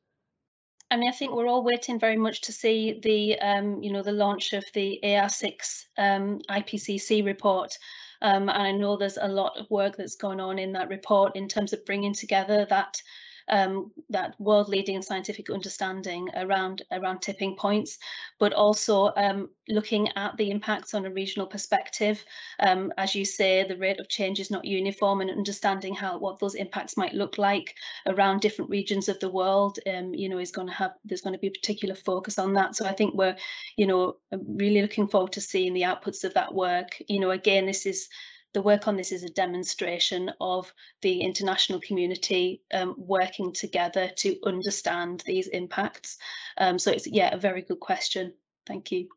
I mean, I think we're all waiting very much to see the, um, you know, the launch of the AR6 um, IPCC report. Um, and I know there's a lot of work that's going on in that report in terms of bringing together that um, that world leading scientific understanding around around tipping points, but also um, looking at the impacts on a regional perspective. Um, as you say, the rate of change is not uniform and understanding how what those impacts might look like around different regions of the world, um, you know, is going to have there's going to be a particular focus on that. So I think we're, you know, really looking forward to seeing the outputs of that work. You know, again, this is the work on this is a demonstration of the international community um, working together to understand these impacts. Um, so it's, yeah, a very good question. Thank you.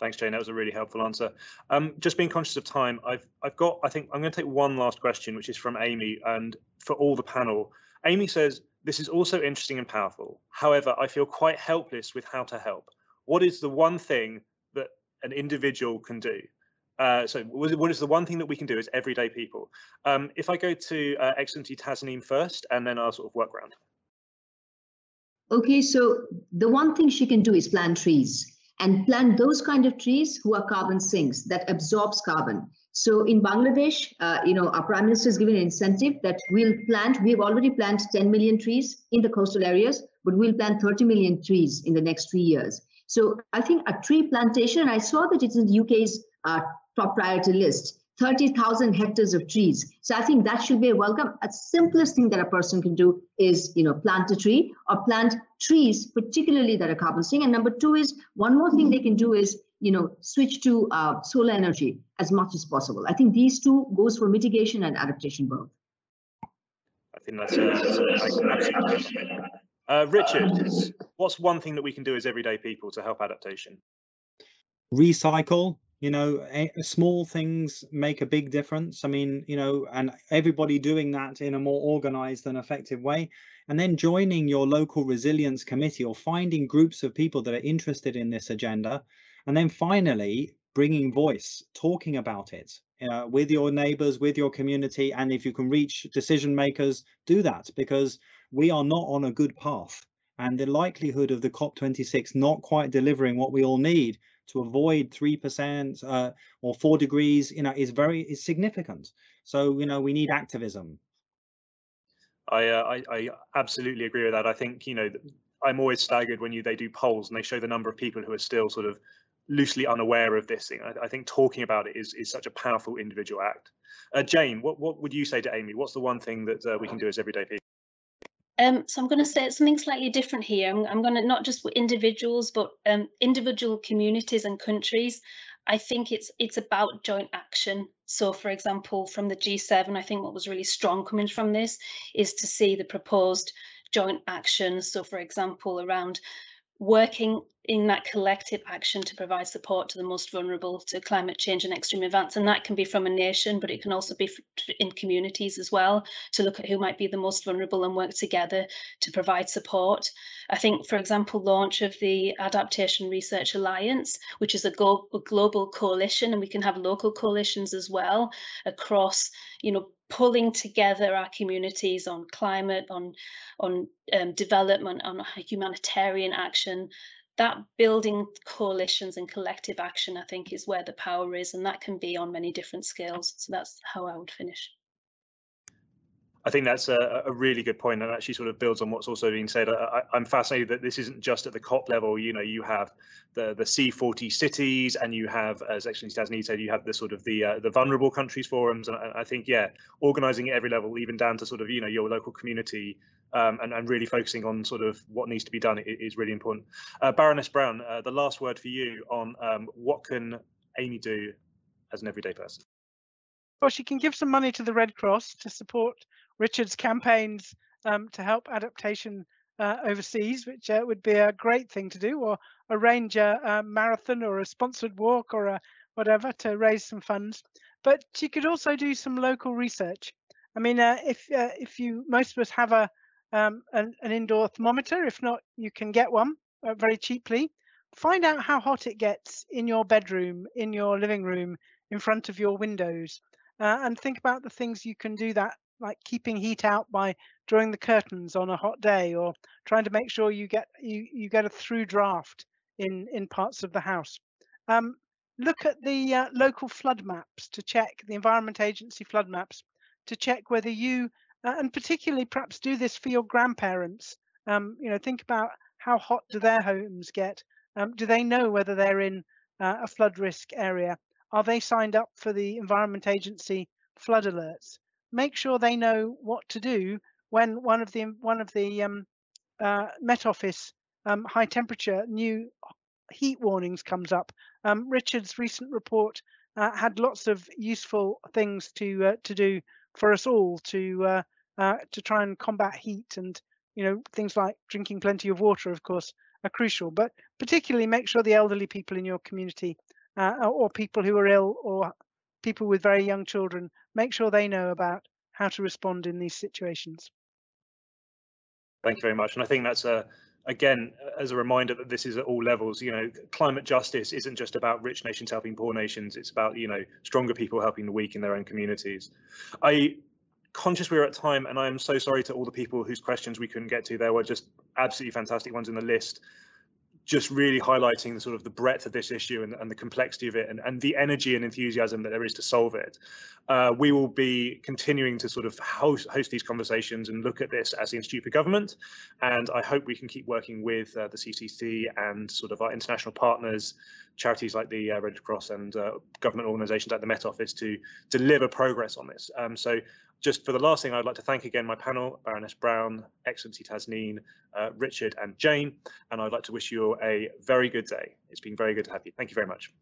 Thanks, Jane. That was a really helpful answer. Um, just being conscious of time, I've I've got. I think I'm going to take one last question, which is from Amy, and for all the panel. Amy says this is also interesting and powerful. However, I feel quite helpless with how to help. What is the one thing that an individual can do? Uh, so what is the one thing that we can do as everyday people? Um, if I go to uh, Excellency Tasneem first, and then I'll sort of work around. Okay, so the one thing she can do is plant trees and plant those kind of trees who are carbon sinks that absorbs carbon. So in Bangladesh, uh, you know, our prime minister has given an incentive that we'll plant, we've already planted 10 million trees in the coastal areas, but we'll plant 30 million trees in the next three years. So I think a tree plantation, I saw that it's in the UK's uh, top priority list 30,000 hectares of trees. So I think that should be a welcome. A simplest thing that a person can do is, you know, plant a tree or plant trees, particularly that are carbon sink. And number two is one more thing they can do is, you know, switch to uh, solar energy as much as possible. I think these two goes for mitigation and adaptation both. I think that's, uh, uh, Richard, what's one thing that we can do as everyday people to help adaptation? Recycle, you know small things make a big difference. I mean you know and everybody doing that in a more organized and effective way. And then joining your local resilience committee or finding groups of people that are interested in this agenda. And then finally bringing voice talking about it uh, with your neighbors with your community. And if you can reach decision makers do that because we are not on a good path. And the likelihood of the COP26 not quite delivering what we all need to avoid 3% uh, or four degrees, you know, is very is significant. So, you know, we need activism. I, uh, I, I absolutely agree with that. I think, you know, I'm always staggered when you they do polls and they show the number of people who are still sort of loosely unaware of this thing. I, I think talking about it is is such a powerful individual act. Uh, Jane, what what would you say to Amy? What's the one thing that uh, we can do as everyday people? Um, so I'm going to say something slightly different here. I'm, I'm going to not just individuals, but um, individual communities and countries. I think it's it's about joint action. So, for example, from the G7, I think what was really strong coming from this is to see the proposed joint action. So, for example, around working in that collective action to provide support to the most vulnerable to climate change and extreme events. And that can be from a nation, but it can also be in communities as well, to look at who might be the most vulnerable and work together to provide support. I think, for example, launch of the Adaptation Research Alliance, which is a, global coalition, and we can have local coalitions as well across, you know, pulling together our communities on climate, on on um, development, on humanitarian action. That building coalitions and collective action, I think, is where the power is, and that can be on many different scales. So that's how I would finish. I think that's a, a, really good point and actually sort of builds on what's also been said. I, am fascinated that this isn't just at the COP level. You know, you have the the C40 cities, and you have, as actually Tasneem said, you have the sort of the uh, the vulnerable countries forums. And I, I think, yeah, organising at every level, even down to sort of you know your local community, um, and, and really focusing on sort of what needs to be done is really important. Uh, Baroness Brown, uh, the last word for you on um, what can Amy do as an everyday person. Well, she can give some money to the Red Cross to support Richard's campaigns um, to help adaptation uh, overseas, which uh, would be a great thing to do, or arrange a, a, marathon or a sponsored walk or a whatever to raise some funds. But you could also do some local research. I mean, uh, if uh, if you most of us have a um, an, an, indoor thermometer, if not, you can get one uh, very cheaply. Find out how hot it gets in your bedroom, in your living room, in front of your windows, uh, and think about the things you can do that like keeping heat out by drawing the curtains on a hot day or trying to make sure you get you, you get a through draft in in parts of the house. Um, look at the uh, local flood maps to check the environment agency flood maps to check whether you uh, and particularly perhaps do this for your grandparents. Um, you know think about how hot do their homes get. Um, do they know whether they're in uh, a flood risk area? Are they signed up for the environment agency flood alerts make sure they know what to do when one of the one of the um, uh, Met Office um, high temperature new heat warnings comes up. Um, Richard's recent report uh, had lots of useful things to uh, to do for us all to uh, uh, to try and combat heat and you know things like drinking plenty of water, of course, are crucial. But particularly make sure the elderly people in your community uh, or people who are ill or people with very young children, make sure they know about how to respond in these situations. Thank you very much. And I think that's a, again, as a reminder that this is at all levels, you know, climate justice isn't just about rich nations helping poor nations. It's about, you know, stronger people helping the weak in their own communities. I conscious we're at time and I am so sorry to all the people whose questions we couldn't get to. There were just absolutely fantastic ones in the list just really highlighting the sort of the breadth of this issue and, and the complexity of it and, and the energy and enthusiasm that there is to solve it. Uh, we will be continuing to sort of host, host, these conversations and look at this as the Institute for Government. And I hope we can keep working with uh, the CCC and sort of our international partners, charities like the uh, Red Cross and uh, government organisations like the Met Office to deliver progress on this. Um, so just for the last thing, I'd like to thank again my panel, Baroness Brown, Excellency Tasneem, uh, Richard and Jane, and I'd like to wish you a very good day. It's been very good to have you. Thank you very much.